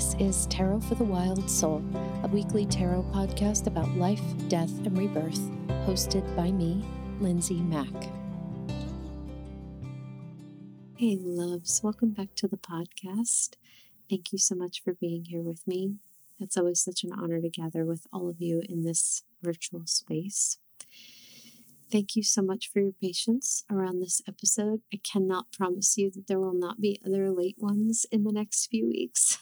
This is Tarot for the Wild Soul, a weekly tarot podcast about life, death, and rebirth, hosted by me, Lindsay Mack. Hey, loves, welcome back to the podcast. Thank you so much for being here with me. It's always such an honor to gather with all of you in this virtual space. Thank you so much for your patience around this episode. I cannot promise you that there will not be other late ones in the next few weeks.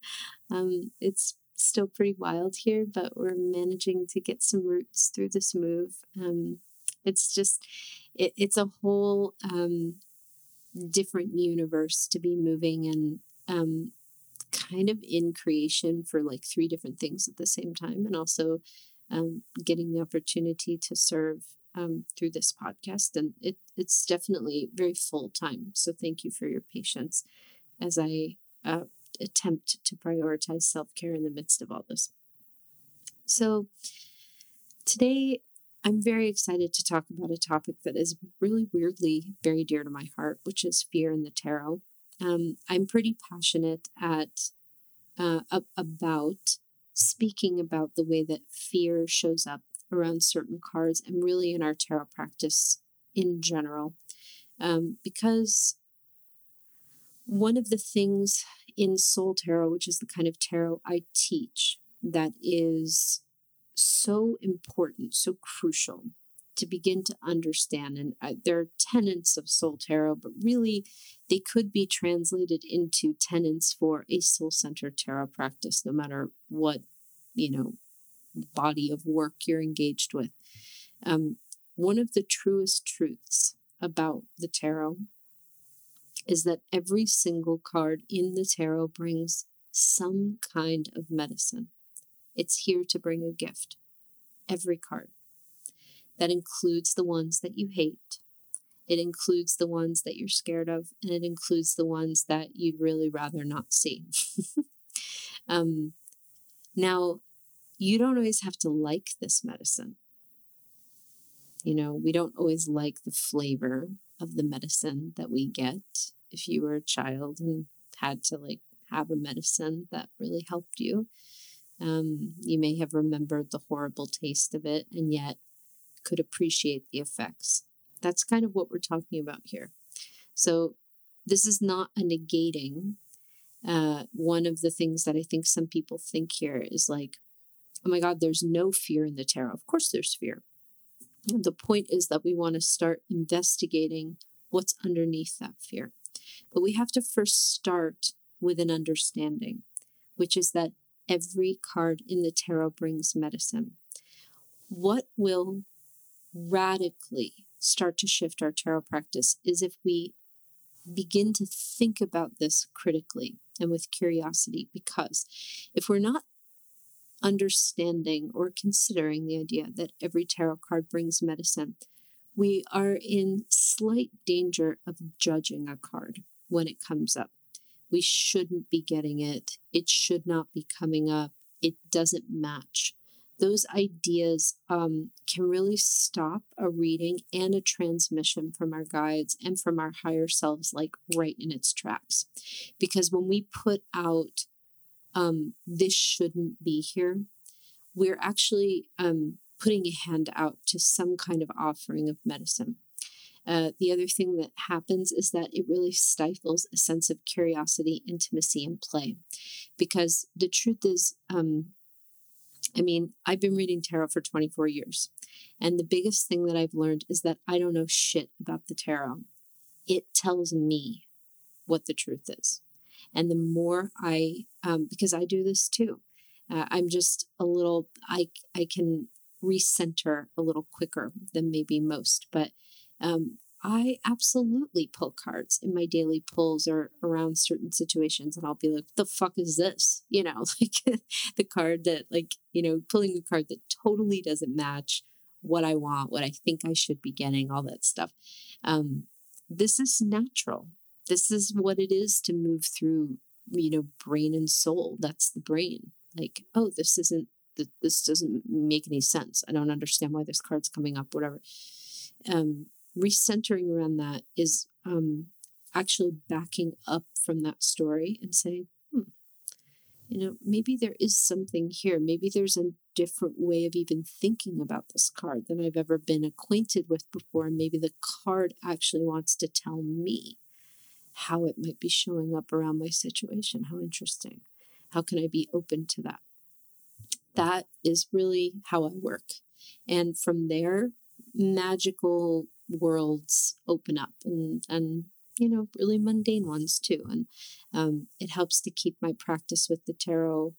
um, it's still pretty wild here, but we're managing to get some roots through this move. Um, it's just, it, it's a whole um, different universe to be moving and um, kind of in creation for like three different things at the same time, and also um, getting the opportunity to serve um, through this podcast, and it, it's definitely very full time. So thank you for your patience as I uh, attempt to prioritize self care in the midst of all this. So today, I'm very excited to talk about a topic that is really weirdly very dear to my heart, which is fear in the tarot. Um, I'm pretty passionate at uh, about speaking about the way that fear shows up around certain cards and really in our tarot practice in general. Um, because one of the things in Soul Tarot, which is the kind of tarot I teach, that is so important, so crucial to begin to understand. And uh, there are tenets of Soul Tarot, but really they could be translated into tenets for a soul centered tarot practice, no matter what, you know, body of work you're engaged with. Um, one of the truest truths about the tarot is that every single card in the tarot brings some kind of medicine. It's here to bring a gift. Every card. That includes the ones that you hate. It includes the ones that you're scared of, and it includes the ones that you'd really rather not see. um, now, you don't always have to like this medicine. You know, we don't always like the flavor of the medicine that we get. If you were a child and had to like have a medicine that really helped you, um, you may have remembered the horrible taste of it and yet could appreciate the effects. That's kind of what we're talking about here. So, this is not a negating. Uh, one of the things that I think some people think here is like, oh my God, there's no fear in the tarot. Of course, there's fear. The point is that we want to start investigating what's underneath that fear. But we have to first start with an understanding, which is that every card in the tarot brings medicine. What will radically start to shift our tarot practice is if we begin to think about this critically and with curiosity, because if we're not understanding or considering the idea that every tarot card brings medicine, we are in slight danger of judging a card when it comes up. We shouldn't be getting it. It should not be coming up. It doesn't match. Those ideas um, can really stop a reading and a transmission from our guides and from our higher selves, like right in its tracks. Because when we put out um, this shouldn't be here, we're actually um, putting a hand out to some kind of offering of medicine. Uh, the other thing that happens is that it really stifles a sense of curiosity, intimacy, and play. Because the truth is, um, I mean, I've been reading tarot for 24 years. And the biggest thing that I've learned is that I don't know shit about the tarot. It tells me what the truth is. And the more I, um, because I do this too, uh, I'm just a little, I, I can recenter a little quicker than maybe most, but um, I absolutely pull cards in my daily pulls or around certain situations, and I'll be like, "The fuck is this?" You know, like the card that, like, you know, pulling a card that totally doesn't match what I want, what I think I should be getting, all that stuff. Um, this is natural this is what it is to move through you know brain and soul that's the brain like oh this isn't this doesn't make any sense i don't understand why this card's coming up whatever um recentering around that is um actually backing up from that story and saying hmm, you know, maybe there is something here. Maybe there's a different way of even thinking about this card than I've ever been acquainted with before. And maybe the card actually wants to tell me how it might be showing up around my situation. How interesting. How can I be open to that? That is really how I work. And from there, magical worlds open up and, and you know, really mundane ones too. And um, it helps to keep my practice with the tarot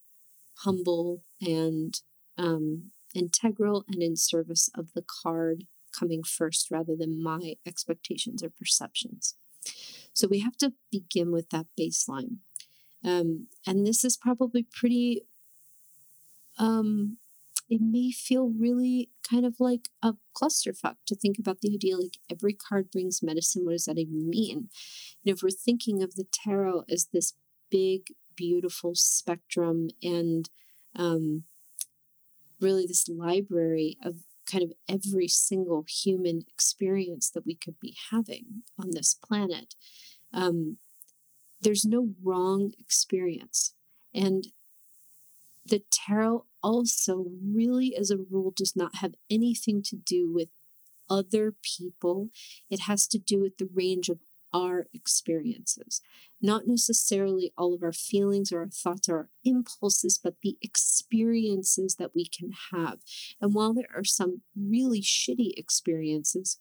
humble and um, integral and in service of the card coming first rather than my expectations or perceptions. So we have to begin with that baseline. Um, and this is probably pretty um, it may feel really kind of like a clusterfuck to think about the idea like every card brings medicine. What does that even mean? And if we're thinking of the tarot as this big, beautiful spectrum and um, really this library of kind of every single human experience that we could be having on this planet, um, there's no wrong experience. And the tarot also, really, as a rule, does not have anything to do with other people. It has to do with the range of our experiences, not necessarily all of our feelings or our thoughts or our impulses, but the experiences that we can have. And while there are some really shitty experiences,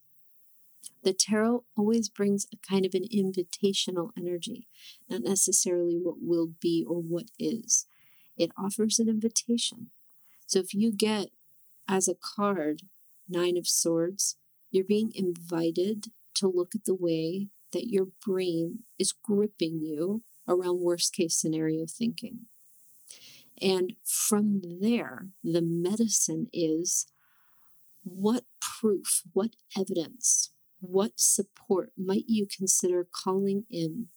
the tarot always brings a kind of an invitational energy, not necessarily what will be or what is it offers an invitation. So if you get as a card Nine of Swords, you're being invited to look at the way that your brain is gripping you around worst case scenario thinking. And from there, the medicine is what proof, what evidence, what support might you consider calling in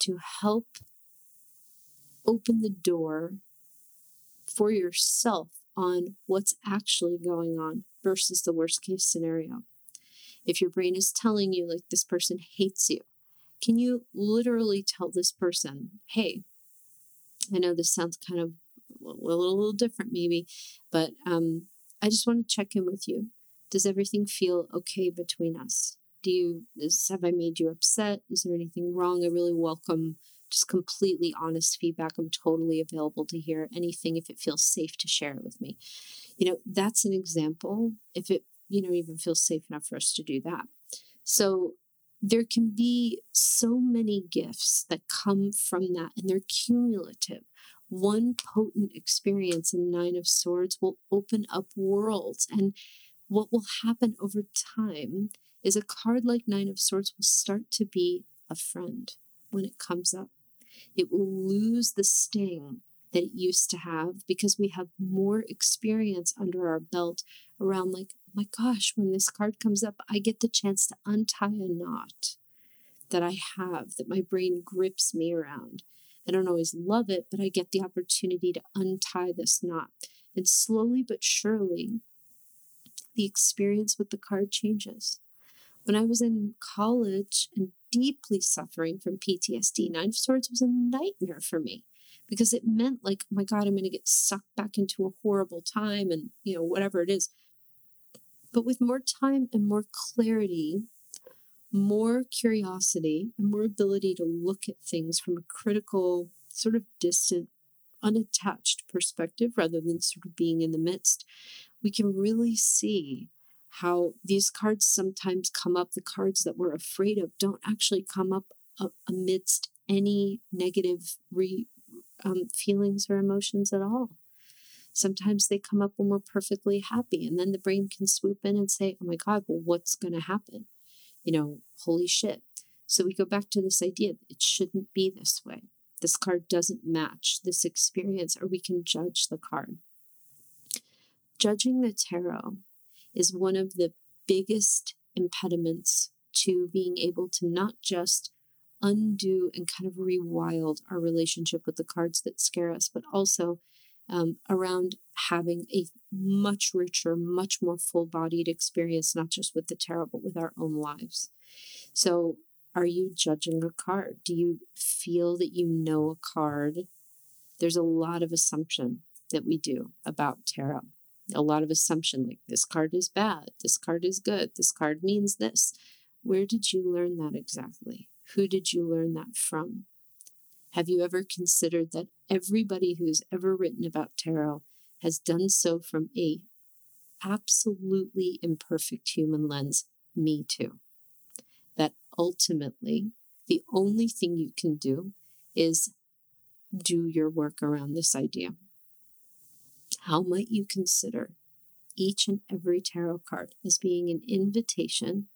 to help open the door for yourself on what's actually going on versus the worst case scenario. If your brain is telling you, like, this person hates you, can you literally tell this person, hey, I know this sounds kind of a little, a little different, maybe, but um, I just want to check in with you. Does everything feel okay between us? Do you, is, have I made you upset? Is there anything wrong? I really welcome just completely honest feedback. I'm totally available to hear anything if it feels safe to share it with me. You know, that's an example if it, you know, even feel safe enough for us to do that. So there can be so many gifts that come from that and they're cumulative. One potent experience in Nine of Swords will open up worlds. And what will happen over time is a card like Nine of Swords will start to be a friend when it comes up. It will lose the sting that it used to have because we have more experience under our belt around, like, my gosh, when this card comes up, I get the chance to untie a knot that I have, that my brain grips me around. I don't always love it, but I get the opportunity to untie this knot. And slowly but surely, the experience with the card changes. When I was in college and deeply suffering from PTSD, Nine of Swords was a nightmare for me because it meant like, oh my God, I'm going to get sucked back into a horrible time and, you know, whatever it is. But with more time and more clarity, more curiosity, and more ability to look at things from a critical, sort of distant, unattached perspective rather than sort of being in the midst, we can really see how these cards sometimes come up, the cards that we're afraid of don't actually come up amidst any negative re, um, feelings or emotions at all. Sometimes they come up when we're perfectly happy, and then the brain can swoop in and say, Oh my God, well, what's going to happen? You know, holy shit. So we go back to this idea it shouldn't be this way. This card doesn't match this experience, or we can judge the card. Judging the tarot is one of the biggest impediments to being able to not just undo and kind of rewild our relationship with the cards that scare us, but also um, around having a much richer, much more full bodied experience, not just with the tarot, but with our own lives. So, are you judging a card? Do you feel that you know a card there's a lot of assumption that we do about tarot. A lot of assumption like this card is bad, this card is good, this card means this. Where did you learn that exactly? Who did you learn that from? Have you ever considered that everybody who's ever written about tarot has done so from a absolutely imperfect human lens, me too? That ultimately, the only thing you can do is do your work around this idea. How might you consider each and every tarot card as being an invitation,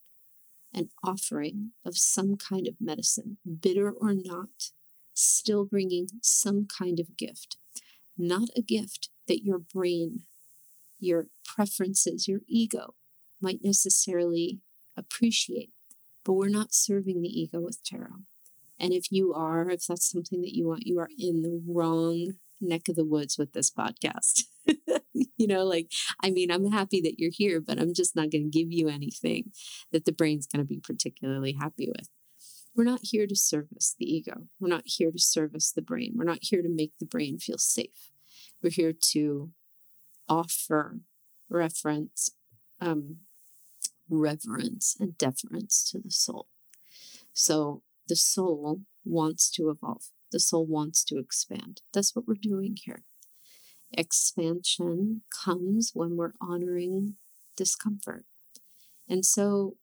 an offering of some kind of medicine, bitter or not, still bringing some kind of gift? Not a gift that your brain, your preferences, your ego might necessarily appreciate, but we're not serving the ego with tarot. And if you are, if that's something that you want, you are in the wrong neck of the woods with this podcast. you know, like, I mean, I'm happy that you're here, but I'm just not going to give you anything that the brain's going to be particularly happy with. We're not here to service the ego. We're not here to service the brain. We're not here to make the brain feel safe. We're here to offer reference, um, reverence, and deference to the soul. So the soul wants to evolve, the soul wants to expand. That's what we're doing here. Expansion comes when we're honoring discomfort. And so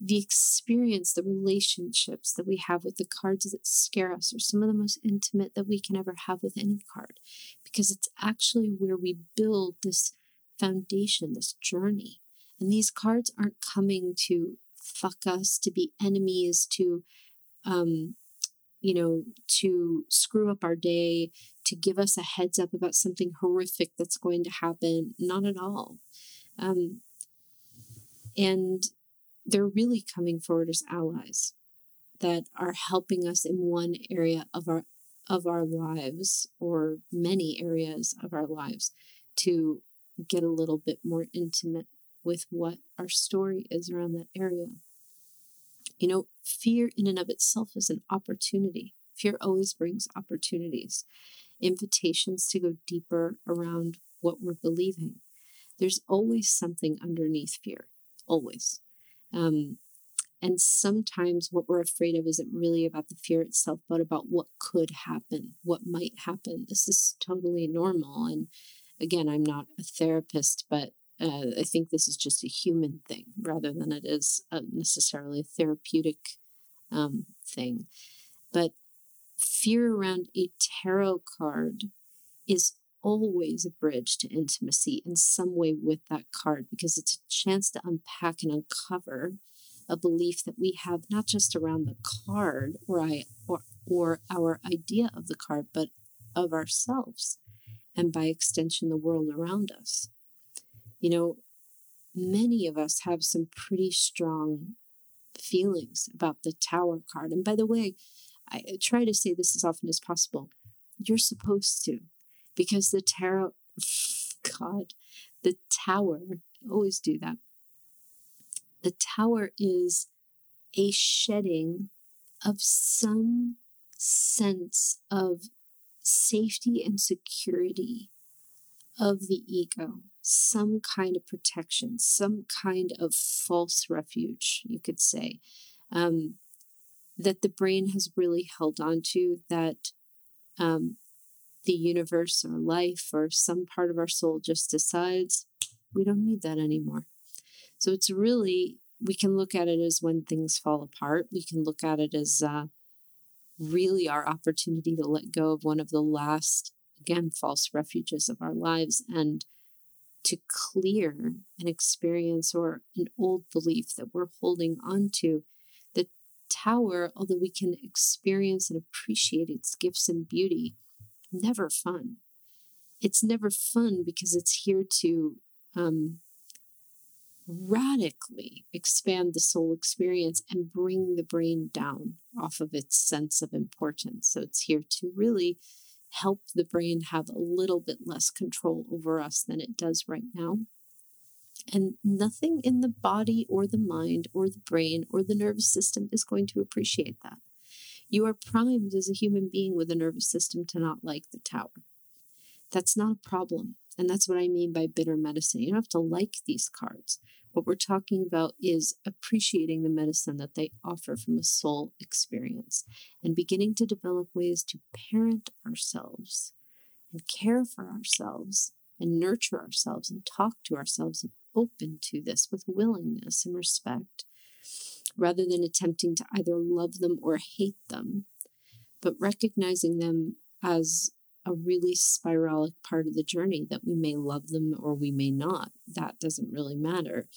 the experience, the relationships that we have with the cards that scare us are some of the most intimate that we can ever have with any card because it's actually where we build this foundation, this journey. And these cards aren't coming to fuck us, to be enemies, to um, you know, to screw up our day, to give us a heads up about something horrific that's going to happen. Not at all. Um, and they're really coming forward as allies that are helping us in one area of our of our lives or many areas of our lives to get a little bit more intimate with what our story is around that area. You know, fear in and of itself is an opportunity. Fear always brings opportunities, invitations to go deeper around what we're believing. There's always something underneath fear, always. Um, and sometimes what we're afraid of isn't really about the fear itself, but about what could happen, what might happen. This is totally normal. And again, I'm not a therapist, but uh, I think this is just a human thing rather than it is a necessarily a therapeutic um, thing. But fear around a tarot card is always a bridge to intimacy in some way with that card because it's a chance to unpack and uncover a belief that we have not just around the card or I or or our idea of the card, but of ourselves and by extension the world around us. You know, many of us have some pretty strong feelings about the tower card. And by the way, I try to say this as often as possible. You're supposed to, because the tarot, God, the tower, always do that. The tower is a shedding of some sense of safety and security of the ego, some kind of protection, some kind of false refuge, you could say, um, that the brain has really held on to, that um, the universe or life or some part of our soul just decides we don't need that anymore. So it's really, we can look at it as when things fall apart. We can look at it as uh, really our opportunity to let go of one of the last again, false refuges of our lives and to clear an experience or an old belief that we're holding onto. The tower, although we can experience and appreciate its gifts and beauty, never fun. It's never fun because it's here to um, radically expand the soul experience and bring the brain down off of its sense of importance. So it's here to really help the brain have a little bit less control over us than it does right now. And nothing in the body or the mind or the brain or the nervous system is going to appreciate that. You are primed as a human being with a nervous system to not like the tower. That's not a problem. And that's what I mean by bitter medicine. You don't have to like these cards. What we're talking about is appreciating the medicine that they offer from a soul experience and beginning to develop ways to parent ourselves and care for ourselves and nurture ourselves and talk to ourselves and open to this with willingness and respect rather than attempting to either love them or hate them, but recognizing them as a really spiralic part of the journey that we may love them or we may not. That doesn't really matter.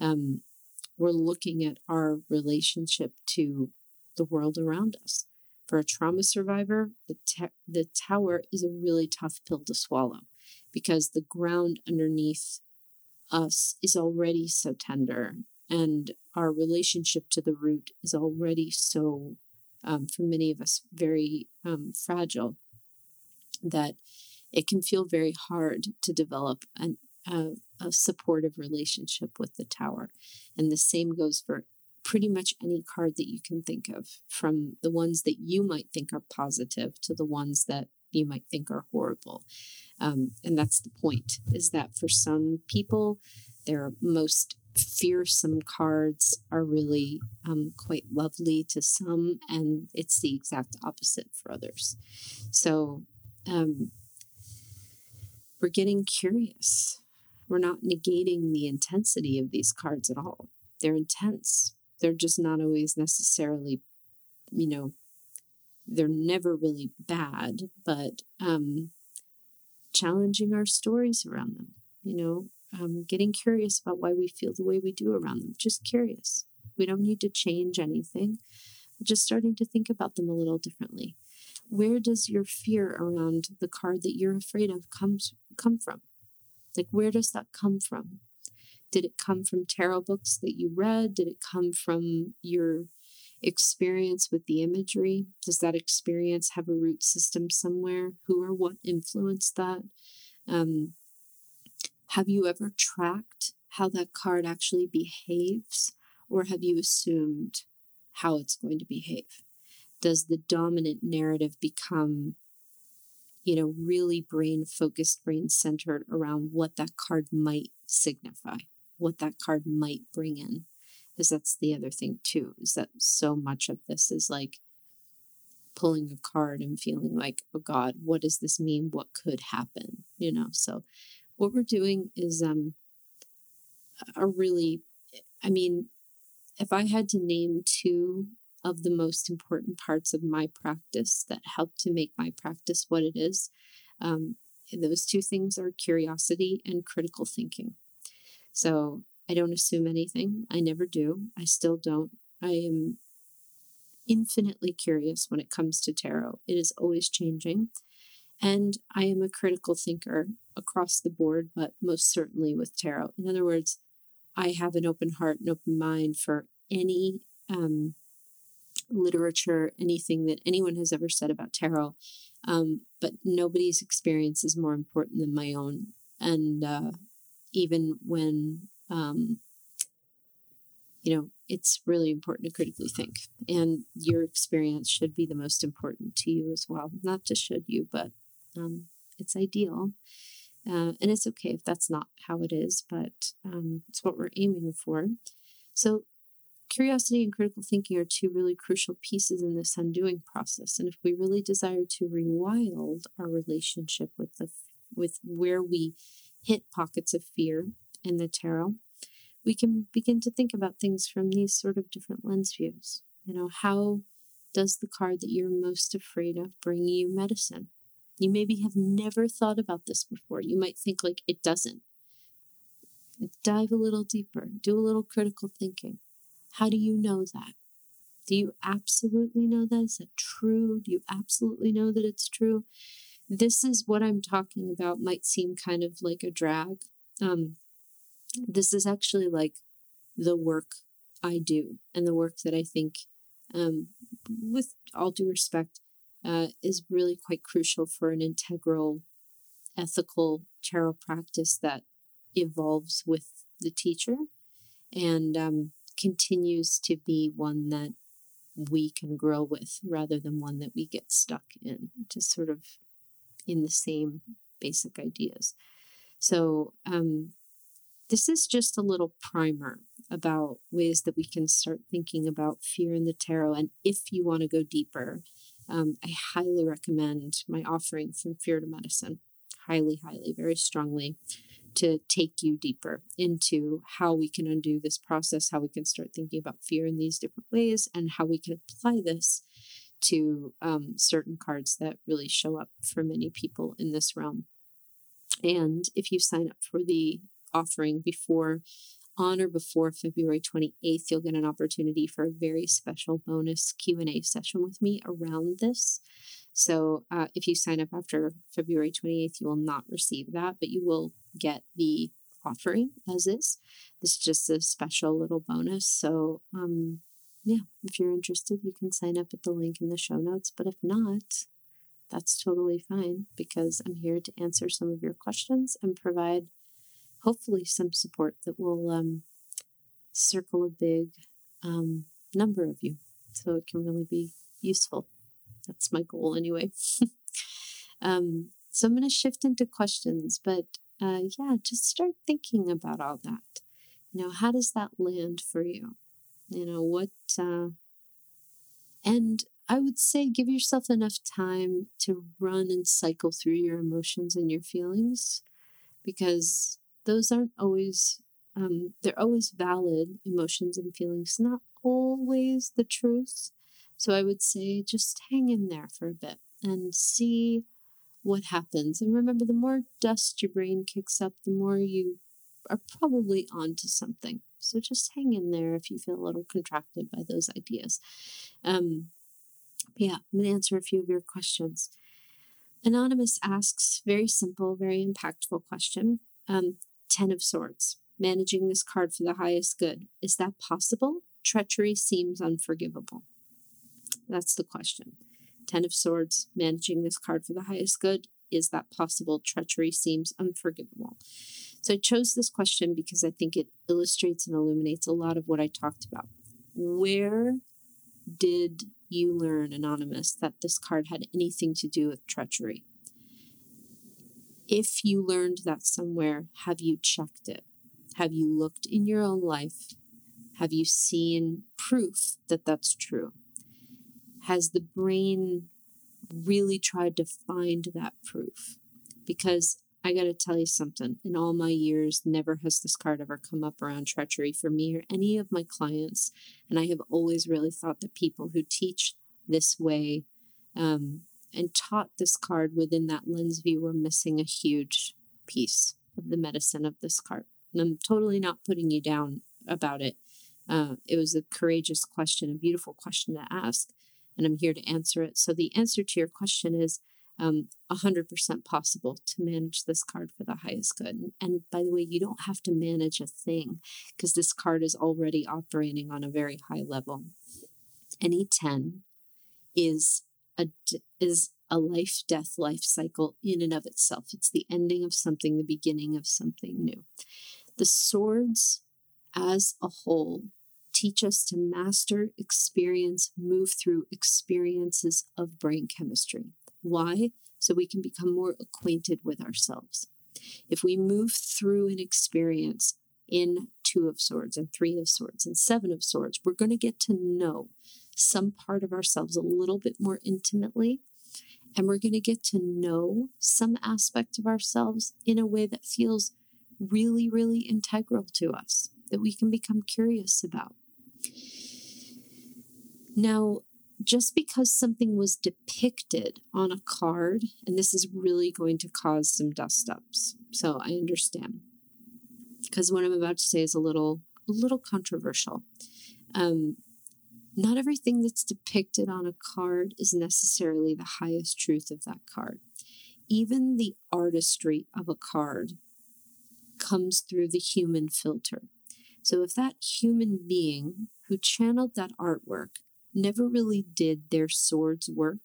Um, we're looking at our relationship to the world around us. For a trauma survivor, the, te- the tower is a really tough pill to swallow because the ground underneath us is already so tender and our relationship to the root is already so, um, for many of us, very um, fragile that it can feel very hard to develop an, a, a supportive relationship with the tower. And the same goes for pretty much any card that you can think of, from the ones that you might think are positive to the ones that you might think are horrible. Um, and that's the point, is that for some people, their most fearsome cards are really um, quite lovely to some, and it's the exact opposite for others. So um, we're getting curious. We're not negating the intensity of these cards at all. They're intense. They're just not always necessarily, you know, they're never really bad, but um, challenging our stories around them, you know, um, getting curious about why we feel the way we do around them. Just curious. We don't need to change anything, just starting to think about them a little differently where does your fear around the card that you're afraid of comes come from? Like where does that come from? Did it come from tarot books that you read? Did it come from your experience with the imagery? Does that experience have a root system somewhere? Who or what influenced that? Um, have you ever tracked how that card actually behaves, or have you assumed how it's going to behave? does the dominant narrative become you know really brain focused brain centered around what that card might signify what that card might bring in? Because that's the other thing too is that so much of this is like pulling a card and feeling like oh god what does this mean? What could happen? You know so what we're doing is um a really i mean if i had to name two of the most important parts of my practice that help to make my practice what it is. Um, those two things are curiosity and critical thinking. So I don't assume anything. I never do. I still don't. I am infinitely curious when it comes to tarot. It is always changing. And I am a critical thinker across the board, but most certainly with tarot. In other words, I have an open heart and open mind for any um, literature, anything that anyone has ever said about tarot. Um, but nobody's experience is more important than my own. And uh, even when, um, you know, it's really important to critically think. And your experience should be the most important to you as well. Not just should you, but um, it's ideal. Uh, and it's okay if that's not how it is, but um, it's what we're aiming for. So Curiosity and critical thinking are two really crucial pieces in this undoing process. And if we really desire to rewild our relationship with the with where we hit pockets of fear in the tarot, we can begin to think about things from these sort of different lens views. You know, how does the card that you're most afraid of bring you medicine? You maybe have never thought about this before. You might think like it doesn't. Dive a little deeper, do a little critical thinking. How do you know that? Do you absolutely know that? Is that true? Do you absolutely know that it's true? This is what I'm talking about, might seem kind of like a drag. Um, this is actually like the work I do and the work that I think, um, with all due respect, uh, is really quite crucial for an integral, ethical tarot practice that evolves with the teacher. And um, continues to be one that we can grow with rather than one that we get stuck in, just sort of in the same basic ideas. So, um, this is just a little primer about ways that we can start thinking about fear in the tarot. And if you want to go deeper, um, I highly recommend my offering from Fear to Medicine. Highly, highly, very strongly to take you deeper into how we can undo this process, how we can start thinking about fear in these different ways, and how we can apply this to um, certain cards that really show up for many people in this realm. And if you sign up for the offering before on or before February 28th, you'll get an opportunity for a very special bonus Q&A session with me around this. So uh, if you sign up after February 28th, you will not receive that, but you will get the offering as is. This is just a special little bonus. So um, yeah, if you're interested, you can sign up at the link in the show notes. But if not, that's totally fine because I'm here to answer some of your questions and provide hopefully some support that will um, circle a big um, number of you so it can really be useful. That's my goal anyway. um, so I'm going to shift into questions, but uh, yeah, just start thinking about all that. You know, how does that land for you? You know, what, uh, and I would say give yourself enough time to run and cycle through your emotions and your feelings because those aren't always um, they're always valid emotions and feelings not always the truth. So i would say just hang in there for a bit and see what happens. And remember the more dust your brain kicks up the more you are probably onto something. So just hang in there if you feel a little contracted by those ideas. Um, yeah i'm going to answer a few of your questions. Anonymous asks very simple very impactful question. Um, Ten of Swords. Managing this card for the highest good. Is that possible? Treachery seems unforgivable. That's the question. Ten of Swords, managing this card for the highest good. Is that possible? Treachery seems unforgivable. So I chose this question because I think it illustrates and illuminates a lot of what I talked about. Where did you learn, Anonymous, that this card had anything to do with treachery? If you learned that somewhere, have you checked it? Have you looked in your own life? Have you seen proof that that's true? Has the brain really tried to find that proof? Because I got to tell you something. In all my years, never has this card ever come up around treachery for me or any of my clients. And I have always really thought that people who teach this way um, and taught this card within that lens view we're missing a huge piece of the medicine of this card. And I'm totally not putting you down about it. Uh, it was a courageous question, a beautiful question to ask, and I'm here to answer it. So, the answer to your question is um, 100% possible to manage this card for the highest good. And, and by the way, you don't have to manage a thing because this card is already operating on a very high level. Any 10 is a, is a life death life cycle in and of itself. It's the ending of something, the beginning of something new. The swords as a whole teach us to master, experience, move through experiences of brain chemistry. Why? So we can become more acquainted with ourselves. If we move through an experience in Two of Swords and Three of Swords and Seven of Swords, we're going to get to know some part of ourselves a little bit more intimately. And we're going to get to know some aspect of ourselves in a way that feels really, really integral to us, that we can become curious about. Now, just because something was depicted on a card, and this is really going to cause some dust ups. So I understand. Because what I'm about to say is a little a little controversial. Um, not everything that's depicted on a card is necessarily the highest truth of that card. Even the artistry of a card comes through the human filter. So if that human being who channeled that artwork never really did their sword's work,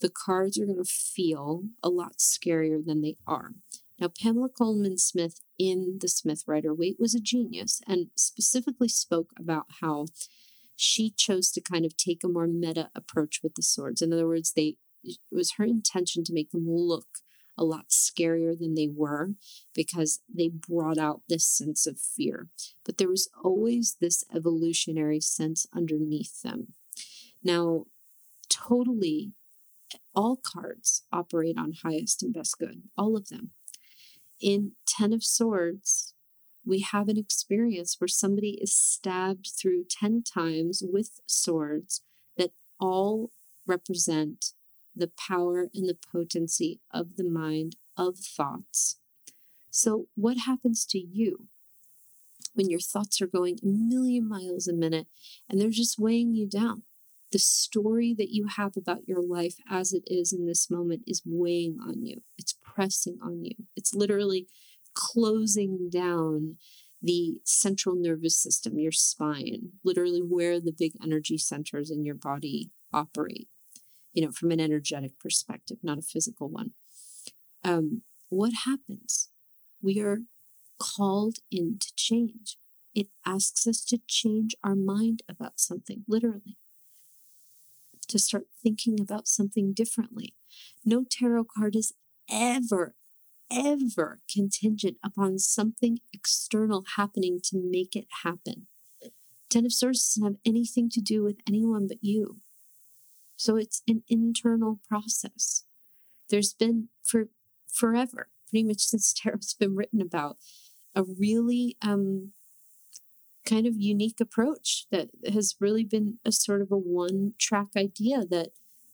the cards are going to feel a lot scarier than they are. Now, Pamela Colman Smith in The Smith Rider Waite was a genius and specifically spoke about how she chose to kind of take a more meta approach with the swords. In other words, they it was her intention to make them look a lot scarier than they were because they brought out this sense of fear. But there was always this evolutionary sense underneath them. Now, totally, all cards operate on highest and best good, all of them. In Ten of Swords, we have an experience where somebody is stabbed through 10 times with swords that all represent the power and the potency of the mind, of thoughts. So, what happens to you when your thoughts are going a million miles a minute and they're just weighing you down? The story that you have about your life as it is in this moment is weighing on you, it's pressing on you. It's literally closing down the central nervous system, your spine, literally where the big energy centers in your body operate, you know, from an energetic perspective, not a physical one. Um, what happens? We are called into change. It asks us to change our mind about something, literally, to start thinking about something differently. No tarot card is ever, ever contingent upon something external happening to make it happen. Ten of Swords doesn't have anything to do with anyone but you. So it's an internal process. There's been for forever, pretty much since tarot's been written about, a really um, kind of unique approach that has really been a sort of a one track idea that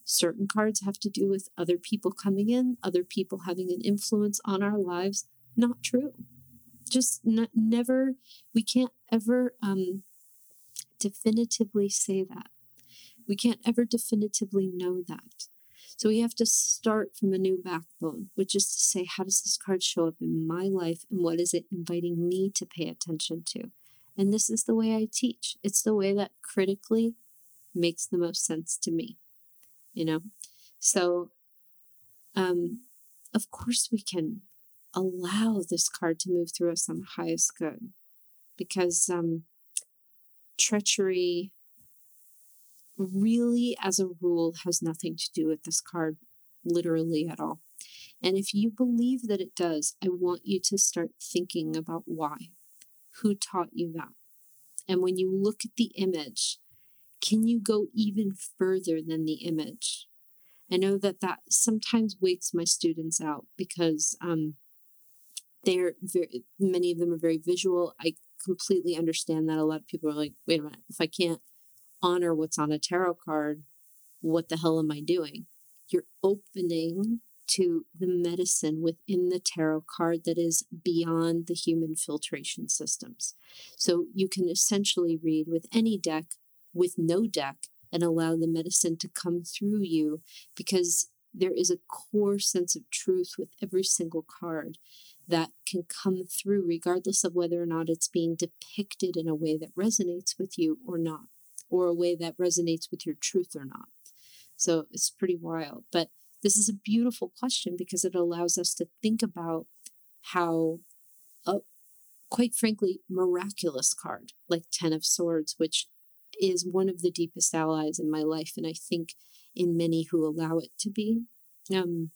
certain cards have to do with other people coming in, other people having an influence on our lives. Not true. Just never, we can't ever um, definitively say that. We can't ever definitively know that. So we have to start from a new backbone, which is to say, how does this card show up in my life and what is it inviting me to pay attention to? And this is the way I teach. It's the way that critically makes the most sense to me you know? So, um, of course, we can allow this card to move through us on the highest good because um, treachery really, as a rule, has nothing to do with this card literally at all. And if you believe that it does, I want you to start thinking about why. Who taught you that? And when you look at the image, can you go even further than the image? I know that that sometimes wakes my students out because um, they're very, many of them are very visual. I completely understand that. A lot of people are like, wait a minute, if I can't honor what's on a tarot card, what the hell am I doing? You're opening to the medicine within the tarot card that is beyond the human filtration systems. So you can essentially read with any deck with no deck and allow the medicine to come through you because there is a core sense of truth with every single card that can come through regardless of whether or not it's being depicted in a way that resonates with you or not or a way that resonates with your truth or not. So it's pretty wild. But this is a beautiful question because it allows us to think about how a quite frankly miraculous card like 10 of swords which is one of the deepest allies in my life, and I think in many who allow it to be. Um,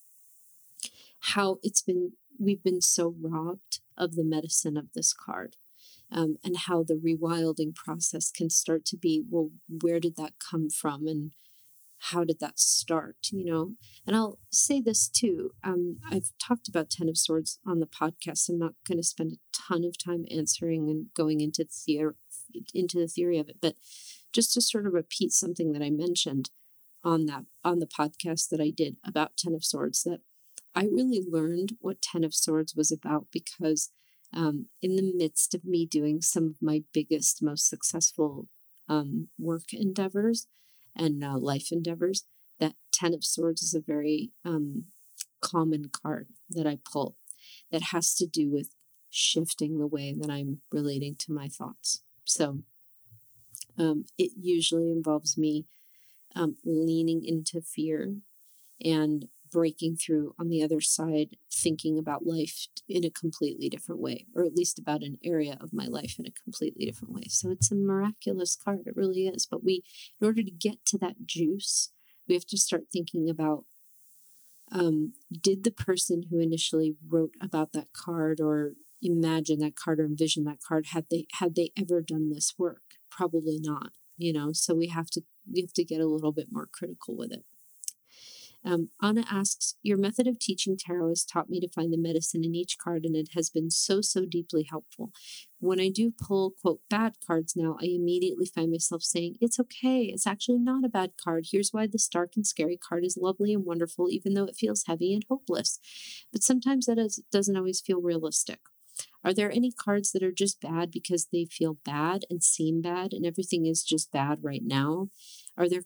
how it's been, we've been so robbed of the medicine of this card. Um, and how the rewilding process can start to be well, where did that come from? And how did that start you know and i'll say this too um, i've talked about ten of swords on the podcast i'm not going to spend a ton of time answering and going into the into the theory of it but just to sort of repeat something that I mentioned on that on the podcast that I did about Ten of Swords that I really learned what Ten of Swords was about because um, in the midst of me doing some of my biggest, most successful um, work endeavors and uh, life endeavors, that Ten of Swords is a very um, common card that I pull that has to do with shifting the way that I'm relating to my thoughts. So um, it usually involves me um, leaning into fear and breaking through on the other side, thinking about life in a completely different way, or at least about an area of my life in a completely different way. So it's a miraculous card. It really is. But we, in order to get to that juice, we have to start thinking about um, did the person who initially wrote about that card or imagine that card or envision that card had they had they ever done this work probably not you know so we have to we have to get a little bit more critical with it um, Anna asks, Your method of teaching tarot has taught me to find the medicine in each card, and it has been so, so deeply helpful. When I do pull, quote, bad cards now, I immediately find myself saying, It's okay. It's actually not a bad card. Here's why this dark and scary card is lovely and wonderful, even though it feels heavy and hopeless. But sometimes that is, doesn't always feel realistic. Are there any cards that are just bad because they feel bad and seem bad and everything is just bad right now? Are there